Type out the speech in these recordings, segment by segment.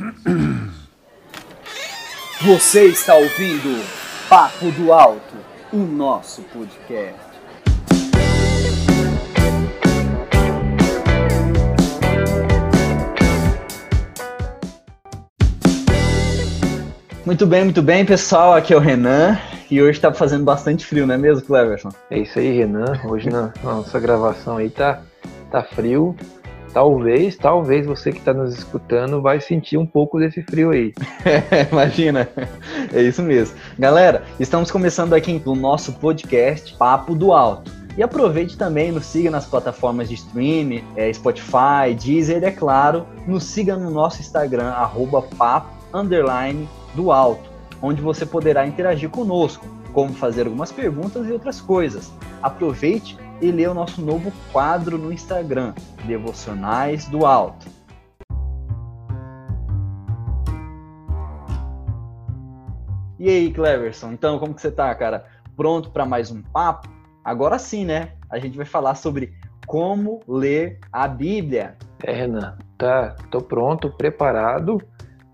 Você está ouvindo Papo do Alto, o nosso podcast. Muito bem, muito bem, pessoal. Aqui é o Renan e hoje está fazendo bastante frio, não é mesmo, Cleverson? É isso aí, Renan. Hoje na, na nossa gravação aí tá, tá frio. Talvez, talvez você que está nos escutando vai sentir um pouco desse frio aí. Imagina, é isso mesmo. Galera, estamos começando aqui o nosso podcast Papo do Alto. E aproveite também, nos siga nas plataformas de streaming, é, Spotify, Deezer é claro, nos siga no nosso Instagram, arroba papo, do alto, onde você poderá interagir conosco, como fazer algumas perguntas e outras coisas. Aproveite e lê o nosso novo quadro no Instagram, Devocionais do Alto. E aí, Cleverson, então como que você tá, cara? Pronto para mais um papo? Agora sim, né? A gente vai falar sobre como ler a Bíblia. É, Renan, tá, tô pronto, preparado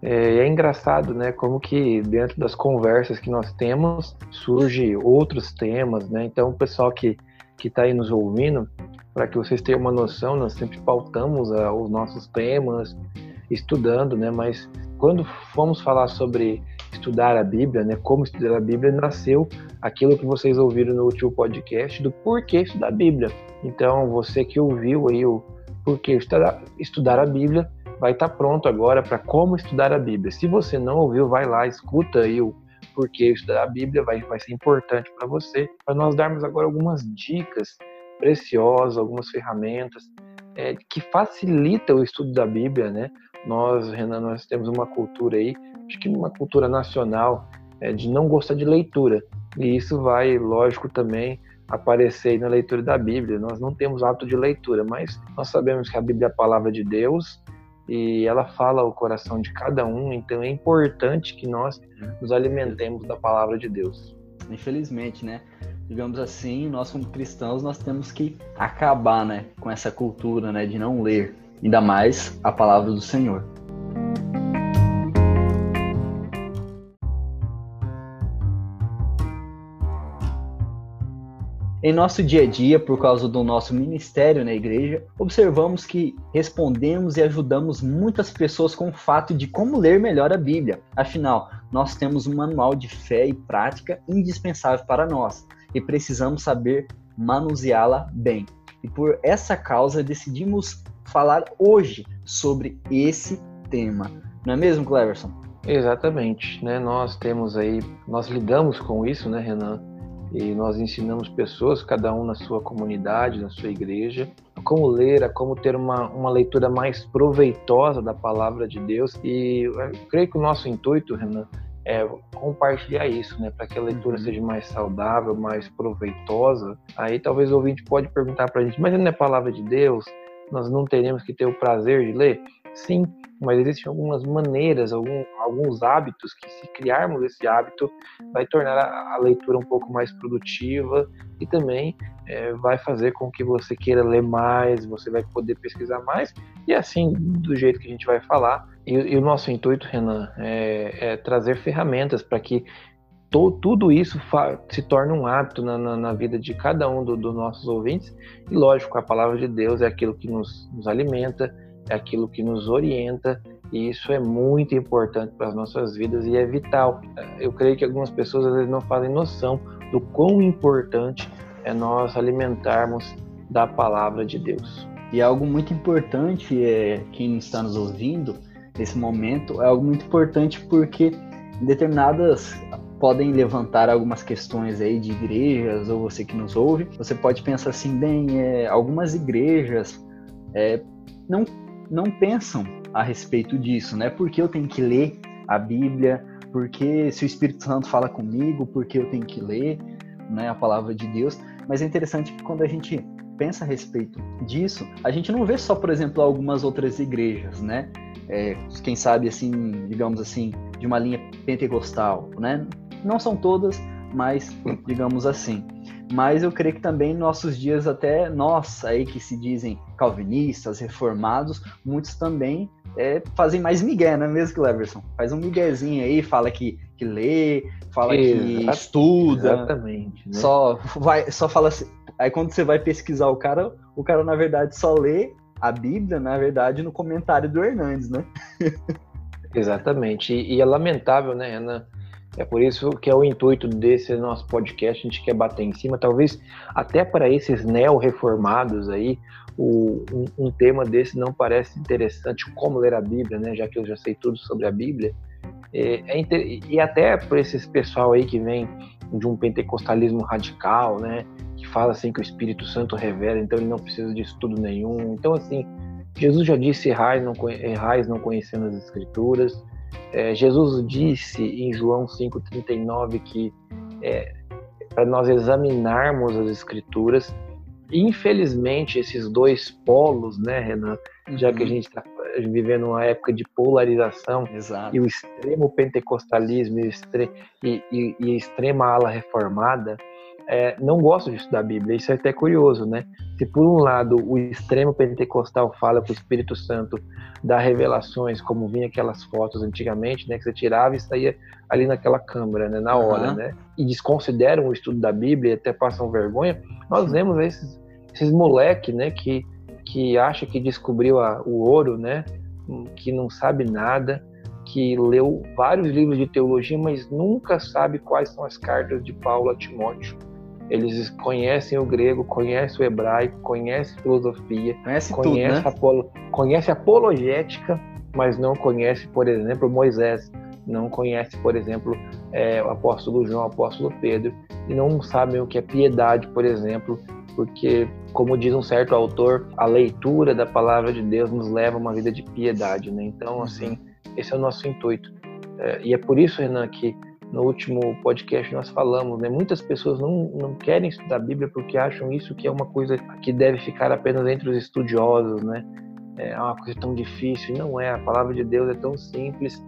é, é, engraçado, né, como que dentro das conversas que nós temos surge outros temas, né? Então, o pessoal que que está aí nos ouvindo, para que vocês tenham uma noção, nós sempre pautamos uh, os nossos temas, estudando, né? Mas quando fomos falar sobre estudar a Bíblia, né? Como estudar a Bíblia, nasceu aquilo que vocês ouviram no último podcast do porquê estudar a Bíblia. Então, você que ouviu aí o porquê estudar, estudar a Bíblia, vai estar tá pronto agora para como estudar a Bíblia. Se você não ouviu, vai lá, escuta aí o porquê estudar a Bíblia, vai, vai ser importante para você, para nós darmos agora algumas dicas preciosas, algumas ferramentas é, que facilitam o estudo da Bíblia, né? Nós, Renan, nós temos uma cultura aí, acho que uma cultura nacional é, de não gostar de leitura. E isso vai, lógico, também aparecer na leitura da Bíblia. Nós não temos hábito de leitura, mas nós sabemos que a Bíblia é a palavra de Deus e ela fala o coração de cada um, então é importante que nós nos alimentemos da palavra de Deus. Infelizmente, né? Digamos assim, nós como cristãos nós temos que acabar, né, com essa cultura, né, de não ler, ainda mais a palavra do Senhor. Em nosso dia a dia, por causa do nosso ministério na igreja, observamos que respondemos e ajudamos muitas pessoas com o fato de como ler melhor a Bíblia. Afinal, nós temos um manual de fé e prática indispensável para nós e precisamos saber manuseá-la bem. E por essa causa decidimos falar hoje sobre esse tema. Não é mesmo, Cleverson? Exatamente, né? Nós temos aí, nós lidamos com isso, né, Renan? E nós ensinamos pessoas, cada um na sua comunidade, na sua igreja, a como ler, a como ter uma, uma leitura mais proveitosa da palavra de Deus. E eu creio que o nosso intuito, Renan, é compartilhar isso, né, para que a leitura uhum. seja mais saudável, mais proveitosa. Aí talvez o ouvinte pode perguntar para a gente, mas não é palavra de Deus? Nós não teremos que ter o prazer de ler? Sim, mas existem algumas maneiras, algum, alguns hábitos que, se criarmos esse hábito, vai tornar a, a leitura um pouco mais produtiva e também é, vai fazer com que você queira ler mais, você vai poder pesquisar mais e assim, do jeito que a gente vai falar. E, e o nosso intuito, Renan, é, é trazer ferramentas para que to, tudo isso se torne um hábito na, na, na vida de cada um dos do nossos ouvintes. E lógico, a palavra de Deus é aquilo que nos, nos alimenta, é aquilo que nos orienta e isso é muito importante para as nossas vidas e é vital. Eu creio que algumas pessoas às vezes não fazem noção do quão importante é nós alimentarmos da palavra de Deus. E algo muito importante é quem está nos ouvindo nesse momento é algo muito importante porque determinadas podem levantar algumas questões aí de igrejas ou você que nos ouve, você pode pensar assim, bem, é, algumas igrejas é, não não pensam a respeito disso, né? Por que eu tenho que ler a Bíblia? Porque se o Espírito Santo fala comigo, por que eu tenho que ler né, a palavra de Deus? Mas é interessante que quando a gente pensa a respeito disso, a gente não vê só, por exemplo, algumas outras igrejas, né? É, quem sabe, assim, digamos assim, de uma linha pentecostal, né? Não são todas, mas digamos assim. Mas eu creio que também nossos dias, até nós aí que se dizem calvinistas, reformados, muitos também é, fazem mais migué, não é mesmo, Cleverson? Faz um miguezinho aí, fala que, que lê, fala que estuda. Exatamente. Né? Só, vai, só fala assim. Aí quando você vai pesquisar o cara, o cara na verdade só lê a Bíblia, na verdade, no comentário do Hernandes, né? Exatamente. E, e, é lamentável, né, Renan? É por isso que é o intuito desse nosso podcast, a gente quer bater em cima, talvez até para esses neo-reformados aí, o, um, um, tema desse não parece interessante, como ler a Bíblia, né? Já que eu já sei tudo sobre a Bíblia. É, é inter... E até por esses pessoal aí que vem de um pentecostalismo radical, né? Que fala assim que o Espírito Santo revela, então ele não precisa de estudo nenhum. Então, assim, Jesus já disse: errais não, errais não conhecendo as Escrituras. É, Jesus disse em João 5,39 que é, para nós examinarmos as Escrituras, infelizmente, esses dois polos, né, Renan, uhum. já que a uhum. gente está vivendo uma época de polarização Exato. e o extremo pentecostalismo e, extre e, e, e extrema ala reformada, é, não gostam de estudar a Bíblia. Isso é até curioso, né? Se por um lado o extremo pentecostal fala que o Espírito Santo dá revelações, como vinha aquelas fotos antigamente, né? Que você tirava e saía ali naquela câmera, né? Na hora, uhum. né? E desconsideram o estudo da Bíblia e até passam vergonha. Nós vemos esses, esses moleque, né? Que, que acha que descobriu a, o ouro, né? Que não sabe nada que leu vários livros de teologia, mas nunca sabe quais são as cartas de Paulo a Timóteo. Eles conhecem o grego, conhecem o hebraico, conhecem filosofia, conhece, conhece, tudo, né? apolo, conhece apologética, mas não conhece, por exemplo, Moisés, não conhece, por exemplo, é, o apóstolo João, o apóstolo Pedro, e não sabem o que é piedade, por exemplo, porque, como diz um certo autor, a leitura da palavra de Deus nos leva a uma vida de piedade, né? Então, assim, esse é o nosso intuito. É, e é por isso, Renan, que no último podcast nós falamos, né? Muitas pessoas não, não querem estudar a Bíblia porque acham isso que é uma coisa que deve ficar apenas entre os estudiosos, né? É uma coisa tão difícil. Não é. A palavra de Deus é tão simples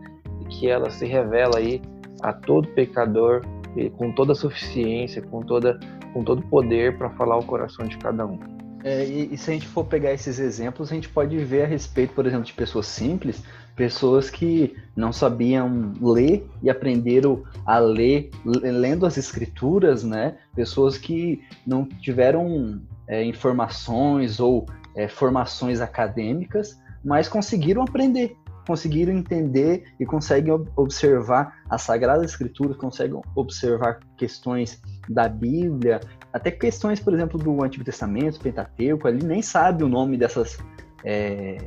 que ela se revela aí a todo pecador com toda a suficiência, com toda com todo poder para falar o coração de cada um. É, e, e, se a gente for pegar esses exemplos, a gente pode ver a respeito, por exemplo, de pessoas simples pessoas que não sabiam ler e aprenderam a ler lendo as escrituras, né? Pessoas que não tiveram é, informações ou é, formações acadêmicas, mas conseguiram aprender, conseguiram entender e conseguem observar a Sagrada Escritura, conseguem observar questões da Bíblia, até questões, por exemplo, do Antigo Testamento, Pentateuco, ali nem sabe o nome dessas é,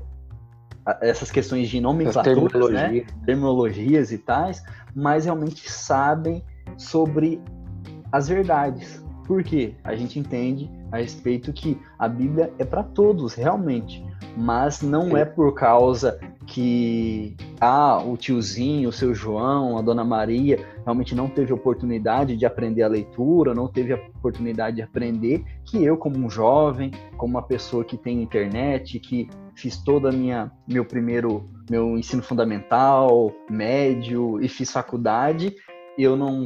essas questões de nomenclatura, né? terminologias e tais, mas realmente sabem sobre as verdades. Porque a gente entende a respeito que a Bíblia é para todos, realmente, mas não é por causa que ah, o tiozinho, o seu João, a dona Maria realmente não teve oportunidade de aprender a leitura, não teve a oportunidade de aprender, que eu, como um jovem, como uma pessoa que tem internet, que fiz toda a minha meu primeiro meu ensino fundamental, médio e fiz faculdade, eu não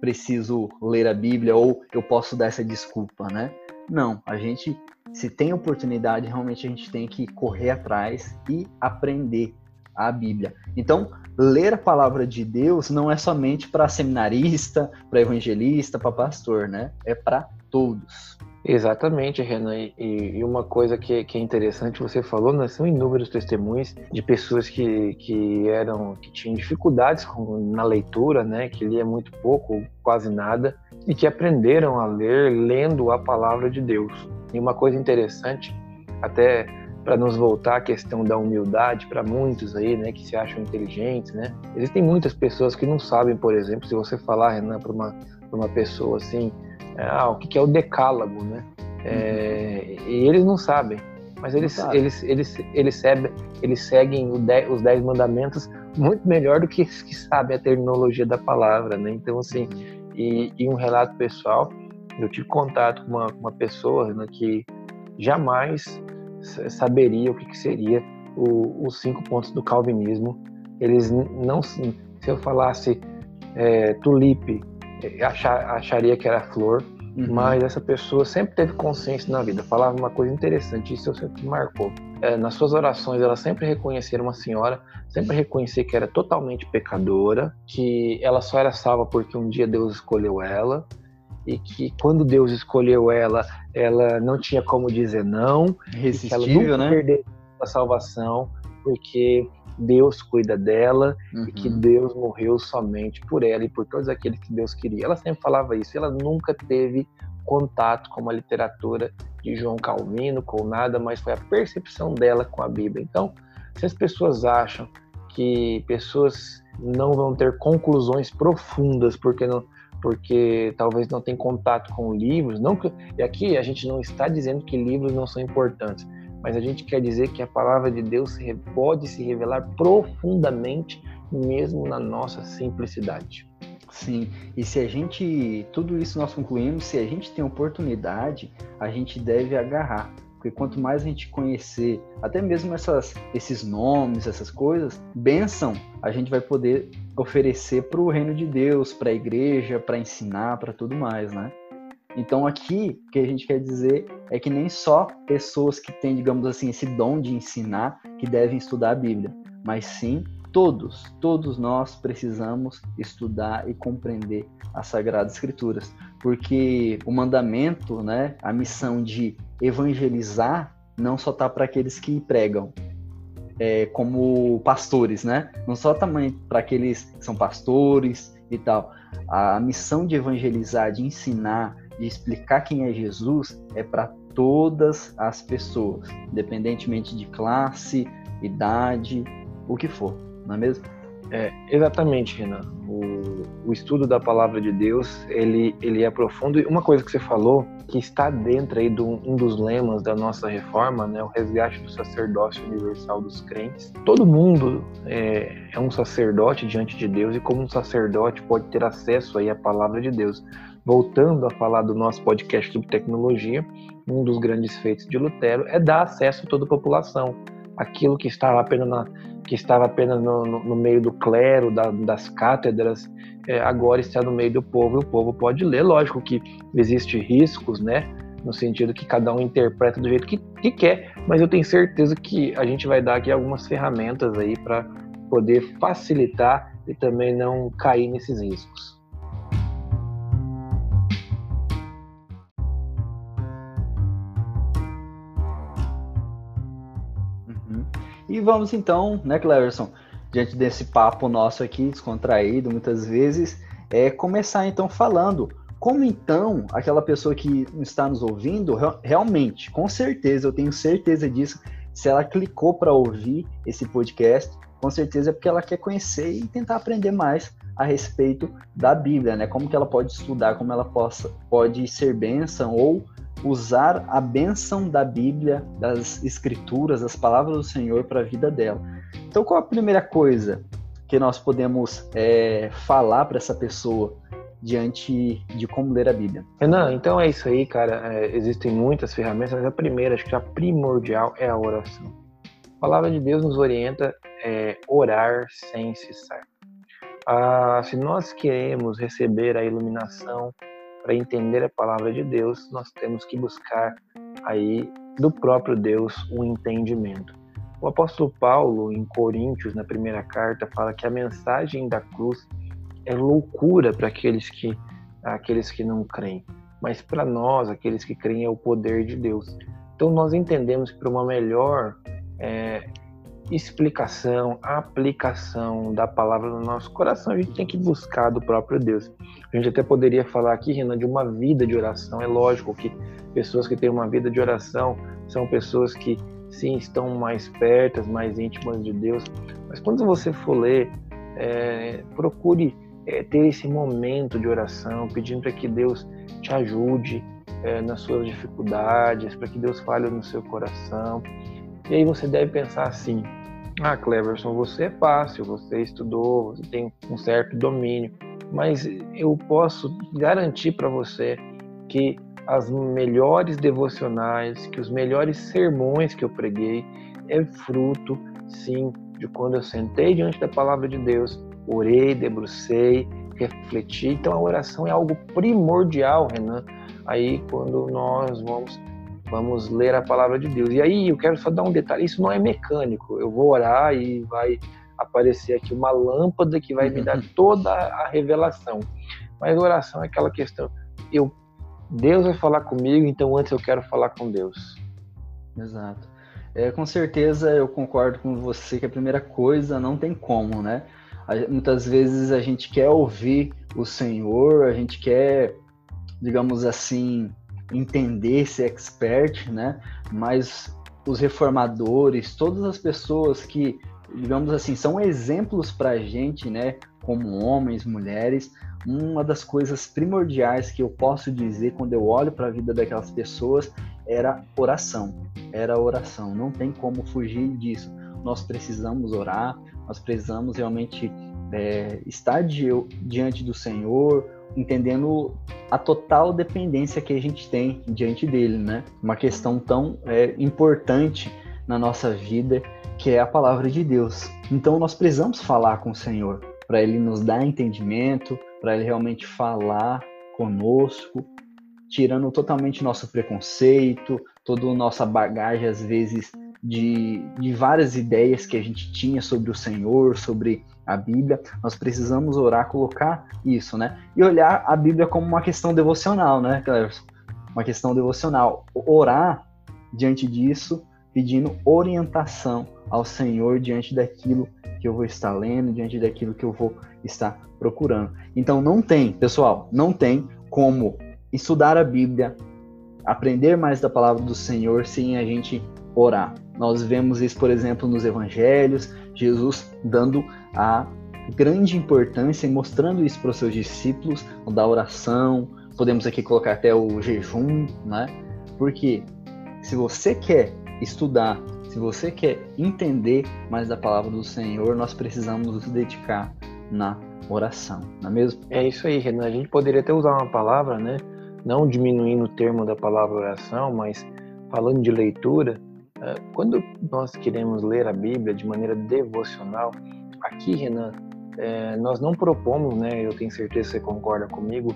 preciso ler a Bíblia ou eu posso dar essa desculpa, né? Não, a gente se tem oportunidade, realmente a gente tem que correr atrás e aprender a Bíblia. Então, ler a palavra de Deus não é somente para seminarista, para evangelista, para pastor, né? É para todos. Exatamente, Renan. E, e uma coisa que, que, é interessante, você falou, né, são inúmeros testemunhos de pessoas que, que eram que tinham dificuldades com, na leitura, né, que lia muito pouco, quase nada, e que aprenderam a ler lendo a palavra de Deus. E uma coisa interessante, até para nos voltar à questão da humildade para muitos aí, né, que se acham inteligentes, né? Existem muitas pessoas que não sabem, por exemplo, se você falar, Renan, para uma, uma pessoa assim, ah, o que é o decálogo, né? É, uhum. E eles não sabem, mas eles, eles, eles, eles, seguem, eles seguem os dez mandamentos muito melhor do que eles que sabem a terminologia da palavra, né? Então, assim, e, e um relato pessoal, eu tive contato com uma, uma pessoa né, que jamais saberia o que, que seria o, os cinco pontos do calvinismo. Eles não, se eu falasse é, tulipe, achar, acharia que era flor, uhum. mas essa pessoa sempre teve consciência na vida, falava uma coisa interessante, isso eu sempre marcou. é, nas suas orações, ela sempre reconhecer uma senhora, sempre reconhecer que era totalmente pecadora, que ela só era salva porque um dia Deus escolheu ela, e que quando Deus escolheu ela, ela não tinha como dizer não, Resistível, ela nunca né? perdeu a salvação, porque Deus cuida dela uhum. e que Deus morreu somente por ela e por todos aqueles que Deus queria. Ela sempre falava isso, ela nunca teve contato com a literatura de João Calvino, com nada, mas foi a percepção dela com a Bíblia. Então, se as pessoas acham que pessoas não vão ter conclusões profundas porque não porque talvez não tem contato com livros, não que, e aqui a gente não está dizendo que livros não são importantes, mas a gente quer dizer que a palavra de Deus pode se revelar profundamente mesmo na nossa simplicidade. Sim, e se a gente, tudo isso nós concluímos, se a gente tem oportunidade, a gente deve agarrar. Porque quanto mais a gente conhecer, até mesmo essas, esses nomes, essas coisas, bênção, a gente vai poder oferecer para o reino de Deus, para a igreja, para ensinar, para tudo mais, né? Então aqui, o que a gente quer dizer é que nem só pessoas que têm, digamos assim, esse dom de ensinar que devem estudar a Bíblia, mas sim todos, todos nós precisamos estudar e compreender as Sagradas Escrituras, porque o mandamento, né, a missão de evangelizar, não só está para aqueles que pregam, é, como pastores, né? Não só também para aqueles que são pastores e tal. A missão de evangelizar, de ensinar, de explicar quem é Jesus é para todas as pessoas, independentemente de classe, idade, o que for não é mesmo? É, exatamente, Renan. O, o, estudo da palavra de Deus, ele, ele é profundo. E uma coisa que você falou, que está dentro aí de um, dos lemas da nossa reforma, né, o resgate do sacerdócio universal dos crentes. Todo mundo é, é um sacerdote diante de Deus e como um sacerdote pode ter acesso aí à palavra de Deus. Voltando a falar do nosso podcast sobre tecnologia, um dos grandes feitos de Lutero é dar acesso a toda a população. Aquilo que estava apenas na, que estava apenas no, no, meio do clero, da, das cátedras, é, agora está no meio do povo e o povo pode ler. Lógico que existe riscos, né? No sentido que cada um interpreta do jeito que, que quer, mas eu tenho certeza que a gente vai dar aqui algumas ferramentas aí para poder facilitar e também não cair nesses riscos. Vamos então, né, Cleverson, diante desse papo nosso aqui, descontraído muitas vezes, é começar então falando como então aquela pessoa que está nos ouvindo, realmente, com certeza, eu tenho certeza disso, se ela clicou para ouvir esse podcast, com certeza é porque ela quer conhecer e tentar aprender mais a respeito da Bíblia, né? Como que ela pode estudar, como ela possa, pode ser bênção ou usar a bênção da Bíblia, das Escrituras, das palavras do Senhor para a vida dela. Então, qual a primeira coisa que nós podemos é, falar para essa pessoa diante de como ler a Bíblia? Renan, então é isso aí, cara. É, existem muitas ferramentas, mas a primeira, acho que a primordial é a oração. A palavra de Deus nos orienta é orar sem cessar. Ah, se nós queremos receber a iluminação para entender a palavra de Deus, nós temos que buscar aí do próprio Deus o um entendimento. O apóstolo Paulo, em Coríntios, na primeira carta, fala que a mensagem da cruz é loucura para aqueles que, aqueles que não creem, mas para nós, aqueles que creem, é o poder de Deus. Então nós entendemos que para uma melhor é, explicação, aplicação da palavra no nosso coração, a gente tem que buscar do próprio Deus. A gente até poderia falar aqui, Renan, de uma vida de oração. É lógico que pessoas que têm uma vida de oração são pessoas que, sim, estão mais pertas, mais íntimas de Deus. Mas quando você for ler, é, procure é, ter esse momento de oração, pedindo para que Deus te ajude é, nas suas dificuldades, para que Deus fale no seu coração. E aí você deve pensar assim: ah, Cleverson, você é fácil, você estudou, você tem um certo domínio, mas eu posso garantir para você que as melhores devocionais, que os melhores sermões que eu preguei é fruto, sim, de quando eu sentei diante da palavra de Deus, orei, debrucei, refleti. Então a oração é algo primordial, Renan, aí quando nós vamos vamos ler a palavra de Deus. E aí eu quero só dar um detalhe: isso não é mecânico. Eu vou orar e vai aparecer aqui uma lâmpada que vai me dar toda a revelação. Mas oração é aquela questão: eu Deus vai falar comigo, então antes eu quero falar com Deus. Exato. É, com certeza eu concordo com você que a primeira coisa não tem como, né? muitas vezes a gente quer ouvir o Senhor, a gente quer, digamos assim, entender, ser expert, né? Mas os reformadores, todas as pessoas que, digamos assim, são exemplos para a gente, né? Como homens, mulheres, uma das coisas primordiais que eu posso dizer quando eu olho para a vida daquelas pessoas era oração. Era oração. Não tem como fugir disso. Nós precisamos orar, nós precisamos realmente é, estar di diante do Senhor, entendendo a total dependência que a gente tem diante dele, né? Uma questão tão é, importante na nossa vida que é a palavra de Deus. Então nós precisamos falar com o Senhor para ele nos dar entendimento, para ele realmente falar conosco, tirando totalmente nosso preconceito, toda nossa bagagem às vezes de, de várias ideias que a gente tinha sobre o Senhor, sobre a Bíblia, nós precisamos orar, colocar isso, né? E olhar a Bíblia como uma questão devocional, né, Cleverson? Uma questão devocional. Orar diante disso, pedindo orientação ao Senhor diante daquilo que eu vou estar lendo, diante daquilo que eu vou estar procurando. Então não tem, pessoal, não tem como estudar a Bíblia, aprender mais da palavra do Senhor sem a gente orar. Nós vemos isso, por exemplo, nos evangelhos, Jesus dando a grande importância mostrando isso para os seus discípulos, da oração, podemos aqui colocar até o jejum, né? Porque se você quer estudar, se você quer entender mais da palavra do Senhor, nós precisamos nos dedicar na oração, não é mesmo? É isso aí, Renan. A gente poderia até usar uma palavra, né? Não diminuindo o termo da palavra oração, mas falando de leitura, é, quando nós queremos ler a Bíblia de maneira devocional, aqui, Renan, é, nós não propomos, né? Eu tenho certeza que você concorda comigo,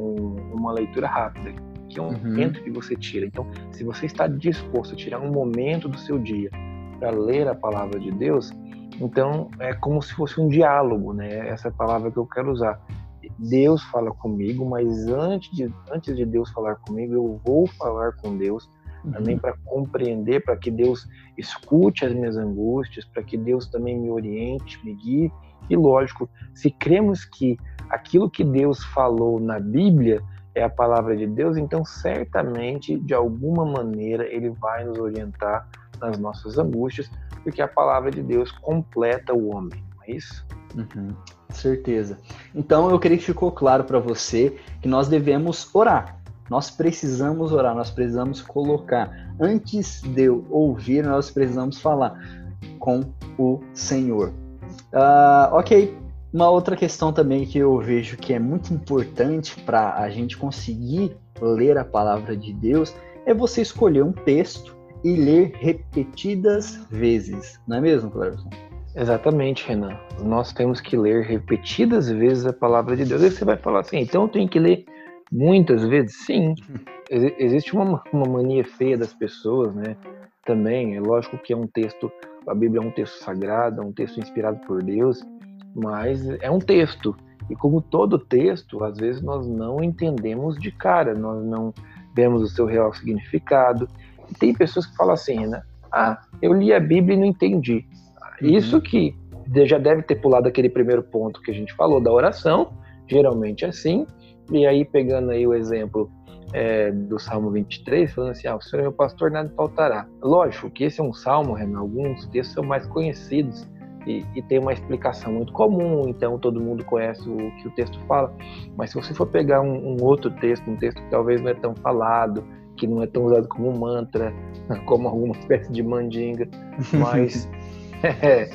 um, uma leitura rápida, que é um uhum. momento que você tira. Então, se você está disposto a tirar um momento do seu dia para ler a palavra de Deus, então é como se fosse um diálogo, né? Essa é a palavra que eu quero usar. Deus fala comigo, mas antes de, antes de Deus falar comigo, eu vou falar com Deus também para compreender, para que Deus escute as minhas angústias, para que Deus também me oriente, me guie. E lógico, se cremos que aquilo que Deus falou na Bíblia é a palavra de Deus, então certamente, de alguma maneira, Ele vai nos orientar nas nossas angústias, porque a palavra de Deus completa o homem, não é isso? Uhum, certeza. Então eu creio que ficou claro para você que nós devemos orar. Nós precisamos orar, nós precisamos colocar. Antes de eu ouvir, nós precisamos falar com o Senhor. Uh, ok, uma outra questão também que eu vejo que é muito importante para a gente conseguir ler a palavra de Deus é você escolher um texto e ler repetidas vezes, não é mesmo, Cleverson? Exatamente, Renan. Nós temos que ler repetidas vezes a palavra de Deus. Aí você vai falar assim, então eu tenho que ler Muitas vezes, sim. Existe uma, uma mania feia das pessoas, né? Também, é lógico que é um texto, a Bíblia é um texto sagrado, é um texto inspirado por Deus, mas é um texto. E como todo texto, às vezes nós não entendemos de cara, nós não vemos o seu real significado. E tem pessoas que falam assim, né? Ah, eu li a Bíblia e não entendi. Uhum. Isso que já deve ter pulado aquele primeiro ponto que a gente falou da oração, geralmente é assim, e aí, pegando aí o exemplo é, do Salmo 23, falando assim, ah, o Senhor é meu pastor, nada faltará. Lógico que esse é um salmo, Renan, alguns textos são mais conhecidos e, e, tem uma explicação muito comum, então todo mundo conhece o que o texto fala. Mas se você for pegar um, um outro texto, um texto que talvez não é tão falado, que não é tão usado como mantra, como alguma espécie de mandinga, mas é,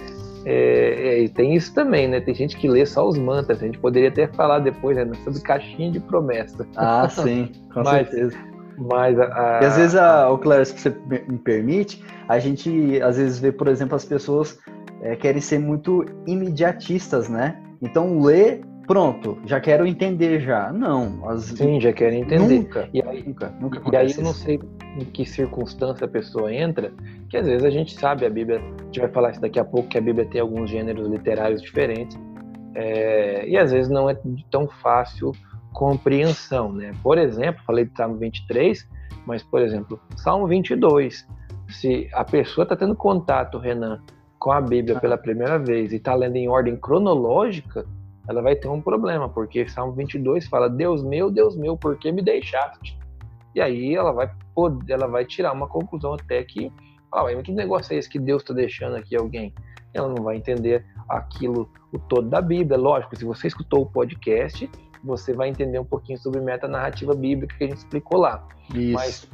é, é, tem isso também, né? Tem gente que lê só os mantras. A gente poderia até falar depois, né? Sobre caixinha de promessa. Ah, sim, com mas, certeza. Mas a, a, e às vezes, a, o Claire, se você me permite, a gente às vezes vê, por exemplo, as pessoas é, querem ser muito imediatistas, né? Então, lê pronto, já quero entender já. Não, as... sim, já quero entender. Nunca, e aí, nunca, nunca E aí eu não sei em que circunstância a pessoa entra, que às vezes a gente sabe, a Bíblia, a gente vai falar isso daqui a pouco, que a Bíblia tem alguns gêneros literários diferentes, é, e às vezes não é tão fácil compreensão, né? Por exemplo, falei de Salmo 23, mas, por exemplo, Salmo 22, se a pessoa está tendo contato, Renan, com a Bíblia pela primeira vez e está lendo em ordem cronológica, ela vai ter um problema, porque Salmo 22 fala: Deus meu, Deus meu, por que me deixaste? E aí ela vai poder, ela vai tirar uma conclusão até que, ah, mas que negócio é esse que Deus está deixando aqui alguém? Ela não vai entender aquilo o todo da Bíblia. Lógico, se você escutou o podcast, você vai entender um pouquinho sobre metanarrativa bíblica que a gente explicou lá. Isso. Mas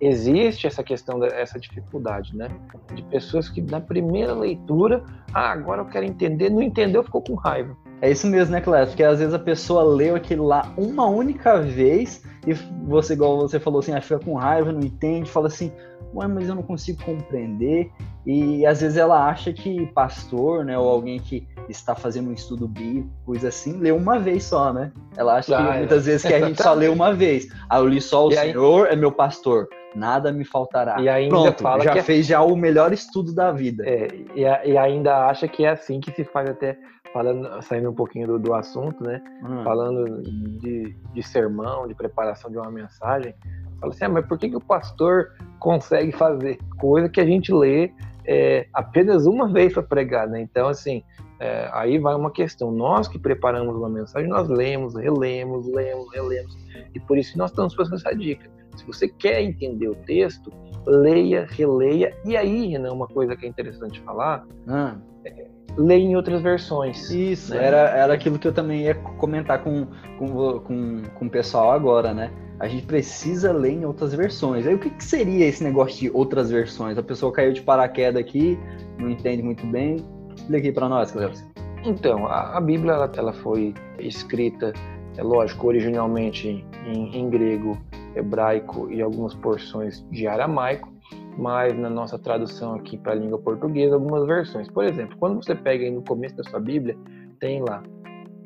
existe essa questão, essa dificuldade, né? De pessoas que na primeira leitura, ah, agora eu quero entender, não entendeu, ficou com raiva. É isso mesmo, né, Cléber? Porque às vezes a pessoa leu aquilo lá uma única vez e você, igual você falou assim, ah, fica com raiva, não entende, fala assim, ué, mas eu não consigo compreender. E às vezes ela acha que pastor, né, ou alguém que está fazendo um estudo bíblico, coisa assim, leu uma vez só, né? Ela acha ah, que é. muitas vezes que a gente só lê uma vez. Ah, eu li só o e Senhor aí... é meu pastor nada me faltará. E ainda Pronto, fala já que é fez já o melhor estudo da vida. É, e, e, ainda acha que é assim que se faz até falando, saindo um pouquinho do, do assunto, né? Hum. Falando de, de sermão, de preparação de uma mensagem, fala assim, ah, mas por que, que o pastor consegue fazer coisa que a gente lê é, apenas uma vez para pregar, né? Então, assim, é, aí vai uma questão. Nós que preparamos uma mensagem, nós lemos, relemos, lemos, relemos. E por isso nós estamos fazendo essa dica. Se você quer entender o texto, leia, releia. E aí, Renan, uma coisa que é interessante falar, ah. é, leia em outras versões. Isso, né? era, era aquilo que eu também ia comentar com, com, com, com o pessoal agora, né? A gente precisa ler em outras versões. Aí o que, que seria esse negócio de outras versões? A pessoa caiu de paraquedas aqui, não entende muito bem. Explique para nós, Cleves. Então, a, a Bíblia ela, ela, foi escrita, é lógico, originalmente em, em grego, hebraico e algumas porções de aramaico mas na nossa tradução aqui para a língua portuguesa, algumas versões. Por exemplo, quando você pega aí no começo da sua Bíblia, tem lá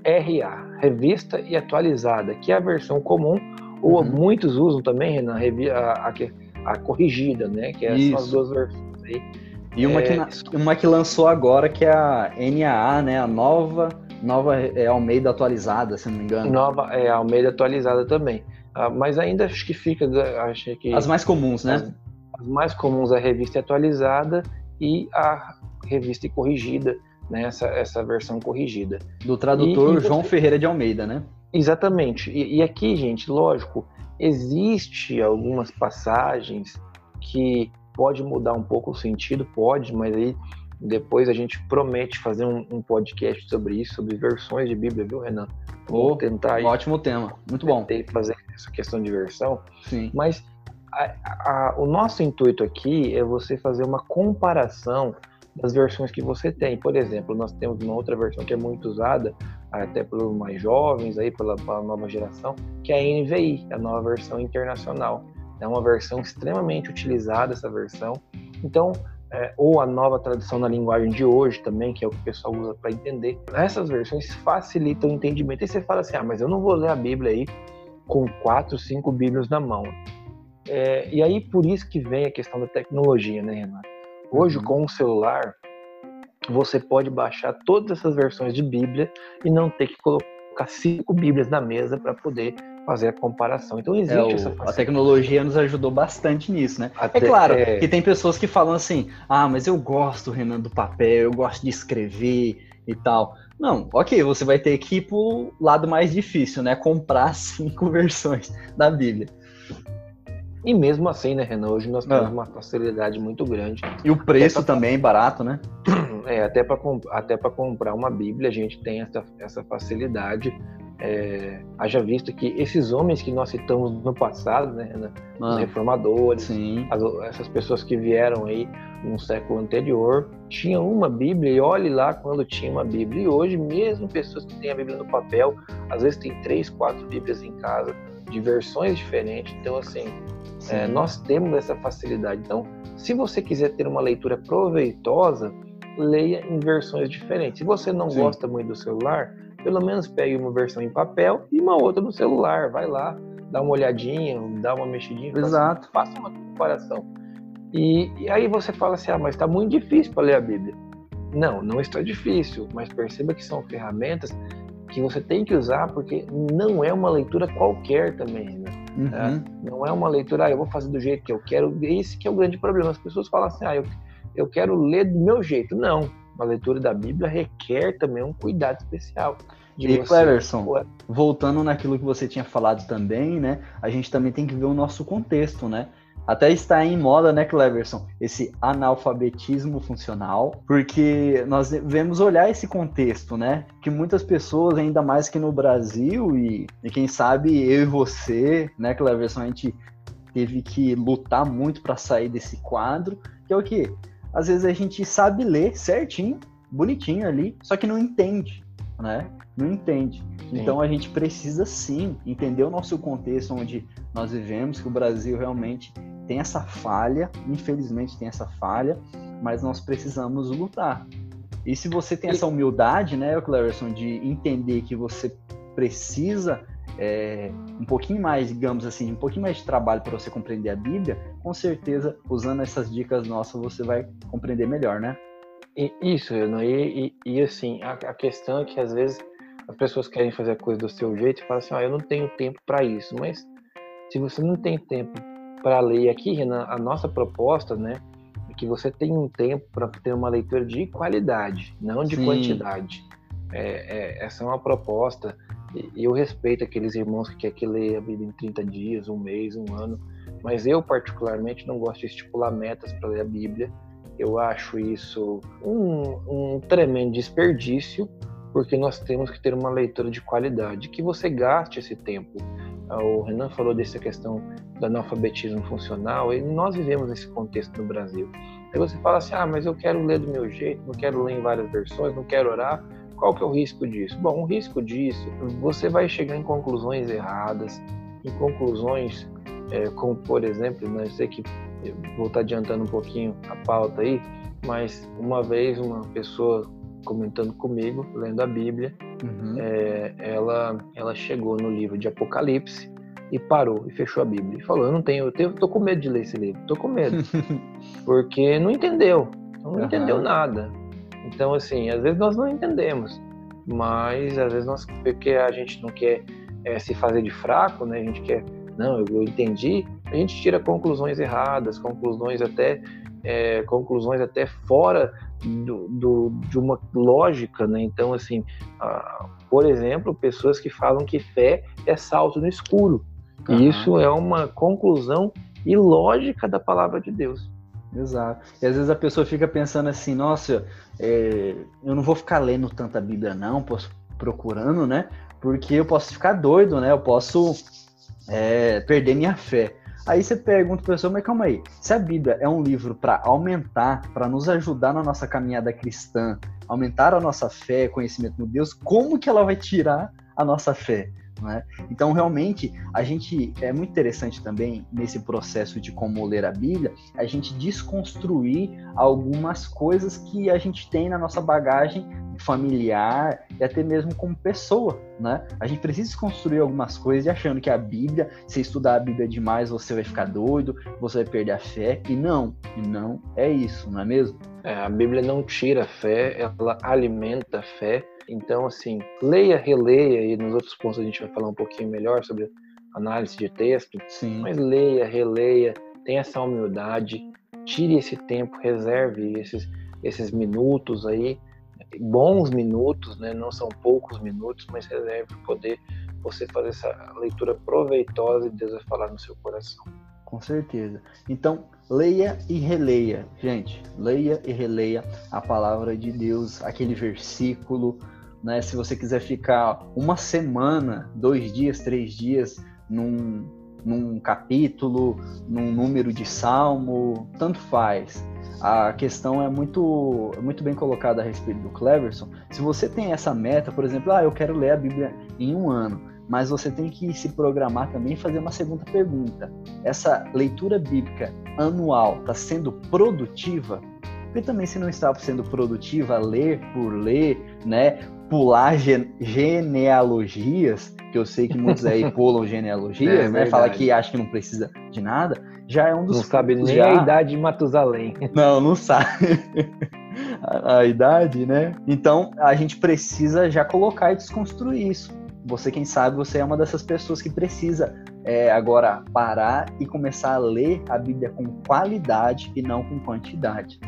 RA, Revista e Atualizada, que é a versão comum, ou uhum. muitos usam também, Renan, a, a, a, corrigida, né? Que é essas duas versões aí. E uma, é... que, uma que lançou agora, que é a NAA, né? A nova, nova é Almeida atualizada, se não me engano. Nova, é Almeida atualizada também. Ah, mas ainda acho que fica. Acho que, As mais comuns, né? As, as mais comuns é a revista atualizada e a revista corrigida, né? essa, essa versão corrigida. Do tradutor e, e João Ferreira de Almeida, né? Exatamente. E, e, aqui, gente, lógico, existe algumas passagens que pode mudar um pouco o sentido, pode, mas aí depois a gente promete fazer um, um podcast sobre isso, sobre versões de Bíblia, viu, Renan? Vou tentar. Um ótimo tema, muito bom. fazer essa questão de versão. Sim. Mas a, a, o nosso intuito aqui é você fazer uma comparação das versões que você tem. Por exemplo, nós temos uma outra versão que é muito usada até pelos mais jovens, aí pela, pela nova geração, que é a NVI, a nova versão internacional. É uma versão extremamente utilizada essa versão. Então, é, ou a nova tradução na linguagem de hoje também, que é o que o pessoal usa para entender. Essas versões facilitam o entendimento. E você fala assim, ah, mas eu não vou ler a Bíblia aí com quatro, cinco Bíblias na mão. É, e aí por isso que vem a questão da tecnologia, né, Renato? Hoje uhum. com o celular você pode baixar todas essas versões de Bíblia e não ter que colocar cinco Bíblias na mesa para poder fazer a comparação. Então existe é, o, essa A tecnologia nos ajudou bastante nisso, né? Até, é claro é... que tem pessoas que falam assim, ah, mas eu gosto, Renan, do papel, eu gosto de escrever e tal. Não, ok, você vai ter que ir pro lado mais difícil, né? Comprar cinco versões da Bíblia. E mesmo assim, né, Renan, hoje nós temos ah. uma facilidade muito grande. E o preço pra... também é barato, né? É, até para até comprar uma Bíblia a gente tem essa, essa facilidade. É, haja visto que esses homens que nós citamos no passado, né, ah. os reformadores, as, essas pessoas que vieram aí no século anterior, tinham uma Bíblia e olhe lá quando tinha uma Bíblia. E hoje, mesmo pessoas que têm a Bíblia no papel, às vezes tem três, quatro Bíblias em casa, de versões diferentes. Então, assim, é, nós temos essa facilidade. Então, se você quiser ter uma leitura proveitosa, leia em versões diferentes. Se você não Sim. gosta muito do celular, pelo menos pegue uma versão em papel e uma outra no celular. Vai lá, dá uma olhadinha, dá uma mexidinha. Exato. Faça uma comparação. E, e aí você fala assim, ah, mas está muito difícil para ler a Bíblia. Não, não está difícil, mas perceba que são ferramentas que você tem que usar porque não é uma leitura qualquer também, né? Uhum. É, não é uma leitura, ah, eu vou fazer do jeito que eu quero. Esse que é o grande problema. As pessoas falam assim, ah, eu, eu quero ler do meu jeito. Não, a leitura da Bíblia requer também um cuidado especial. e Cleverson, voltando naquilo que você tinha falado também, né? A gente também tem que ver o nosso contexto, né? Até está em moda, né, Cleverson? Esse analfabetismo funcional, porque nós devemos olhar esse contexto, né? Que muitas pessoas, ainda mais que no Brasil, e, e quem sabe eu e você, né, Cleverson, a gente teve que lutar muito para sair desse quadro, que é o quê? Às vezes a gente sabe ler certinho, bonitinho ali, só que não entende, né? Não entende. Sim. Então a gente precisa sim entender o nosso contexto onde nós vivemos, que o Brasil realmente tem essa falha, infelizmente tem essa falha, mas nós precisamos lutar. E se você tem essa humildade, né, Clarison, de entender que você precisa é, um pouquinho mais, digamos assim, um pouquinho mais de trabalho para você compreender a Bíblia, com certeza, usando essas dicas nossas, você vai compreender melhor, né? Isso, e, e, e assim, a, a, questão é que às vezes as pessoas querem fazer a coisa do seu jeito e falam assim, ah, eu não tenho tempo para isso, mas se você não tem tempo para ler aqui, Renan, a nossa proposta, né, é que você tenha um tempo para ter uma leitura de qualidade, não de Sim. quantidade. É, é, essa é uma proposta, e eu respeito aqueles irmãos que querem que ler a Bíblia em 30 dias, um mês, um ano, mas eu particularmente não gosto de estipular metas para ler a Bíblia. Eu acho isso um, um tremendo desperdício, porque nós temos que ter uma leitura de qualidade, que você gaste esse tempo o Renan falou dessa questão do analfabetismo funcional, e nós vivemos nesse contexto no Brasil. Aí você fala assim, ah, mas eu quero ler do meu jeito, não quero ler em várias versões, não quero orar. Qual que é o risco disso? Bom, o risco disso, você vai chegar em conclusões erradas, em conclusões, é, como por exemplo, né, eu sei que vou estar adiantando um pouquinho a pauta aí, mas uma vez uma pessoa comentando comigo, lendo a Bíblia, uhum. é, ela, ela chegou no livro de Apocalipse e parou e fechou a Bíblia. E falou: Eu não tenho, eu tenho, tô com medo de ler esse livro, tô com medo. porque não entendeu, não uhum. entendeu nada. Então, assim, às vezes nós não entendemos, mas às vezes nós, porque a gente não quer é, se fazer de fraco, né? A gente quer, não, eu, eu entendi, a gente tira conclusões erradas, conclusões até é, conclusões até fora do, do, de uma lógica, né? Então, assim, ah, por exemplo, pessoas que falam que fé é salto no escuro. Uhum. E isso é uma conclusão ilógica da palavra de Deus. Exato. E às vezes a pessoa fica pensando assim, nossa, é, eu não vou ficar lendo tanta Bíblia não, posso procurando, né? Porque eu posso ficar doido, né? Eu posso é, perder minha fé. Aí você pergunta para pessoa, mas calma aí, se a Bíblia é um livro para aumentar, para nos ajudar na nossa caminhada cristã, aumentar a nossa fé, conhecimento no Deus, como que ela vai tirar a nossa fé? Né? Então, realmente, a gente é muito interessante também nesse processo de como ler a Bíblia, a gente desconstruir algumas coisas que a gente tem na nossa bagagem familiar e até mesmo como pessoa, né? A gente precisa desconstruir algumas coisas e achando que a Bíblia, se estudar a Bíblia demais, você vai ficar doido, você vai perder a fé, e não, e não é isso, não é mesmo? É, a Bíblia não tira a fé, ela alimenta a fé, então, assim, leia, releia, e nos outros pontos a gente vai falar um pouquinho melhor sobre análise de texto, Sim. mas leia, releia, tenha essa humildade, tire esse tempo, reserve esses, esses minutos aí, bons minutos, né? não são poucos minutos, mas reserve para poder você fazer essa leitura proveitosa e Deus vai falar no seu coração. Com certeza. Então, leia e releia, gente. Leia e releia a palavra de Deus, aquele versículo, né? Se você quiser ficar uma semana, dois dias, três dias num, num capítulo, num número de salmo, tanto faz. A questão é muito, muito bem colocada a respeito do Cleverson. Se você tem essa meta, por exemplo, ah, eu quero ler a Bíblia em um ano, mas você tem que se programar também e fazer uma segunda pergunta. Essa leitura bíblica anual está sendo produtiva? Porque também se não está sendo produtiva, ler por ler, né? Pular genealogias, que eu sei que muitos aí pulam genealogias, é, né? Fala que acha que não precisa de nada, já é um dos. Não sabe nem já... a idade de Matusalém. Não, não sabe. a, a idade, né? Então a gente precisa já colocar e desconstruir isso. Você, quem sabe, você é uma dessas pessoas que precisa é, agora parar e começar a ler a Bíblia com qualidade e não com quantidade.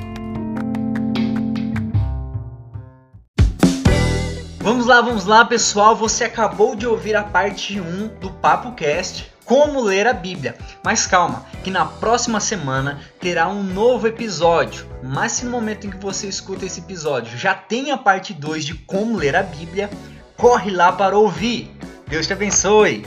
Vamos lá, vamos lá, pessoal. Você acabou de ouvir a parte 1 do Papo Cast como ler a Bíblia. Mas calma, que na próxima semana terá um novo episódio. Mas se no momento em que você escuta esse episódio já tem a parte 2 de como ler a Bíblia, corre lá para ouvir. Deus te abençoe.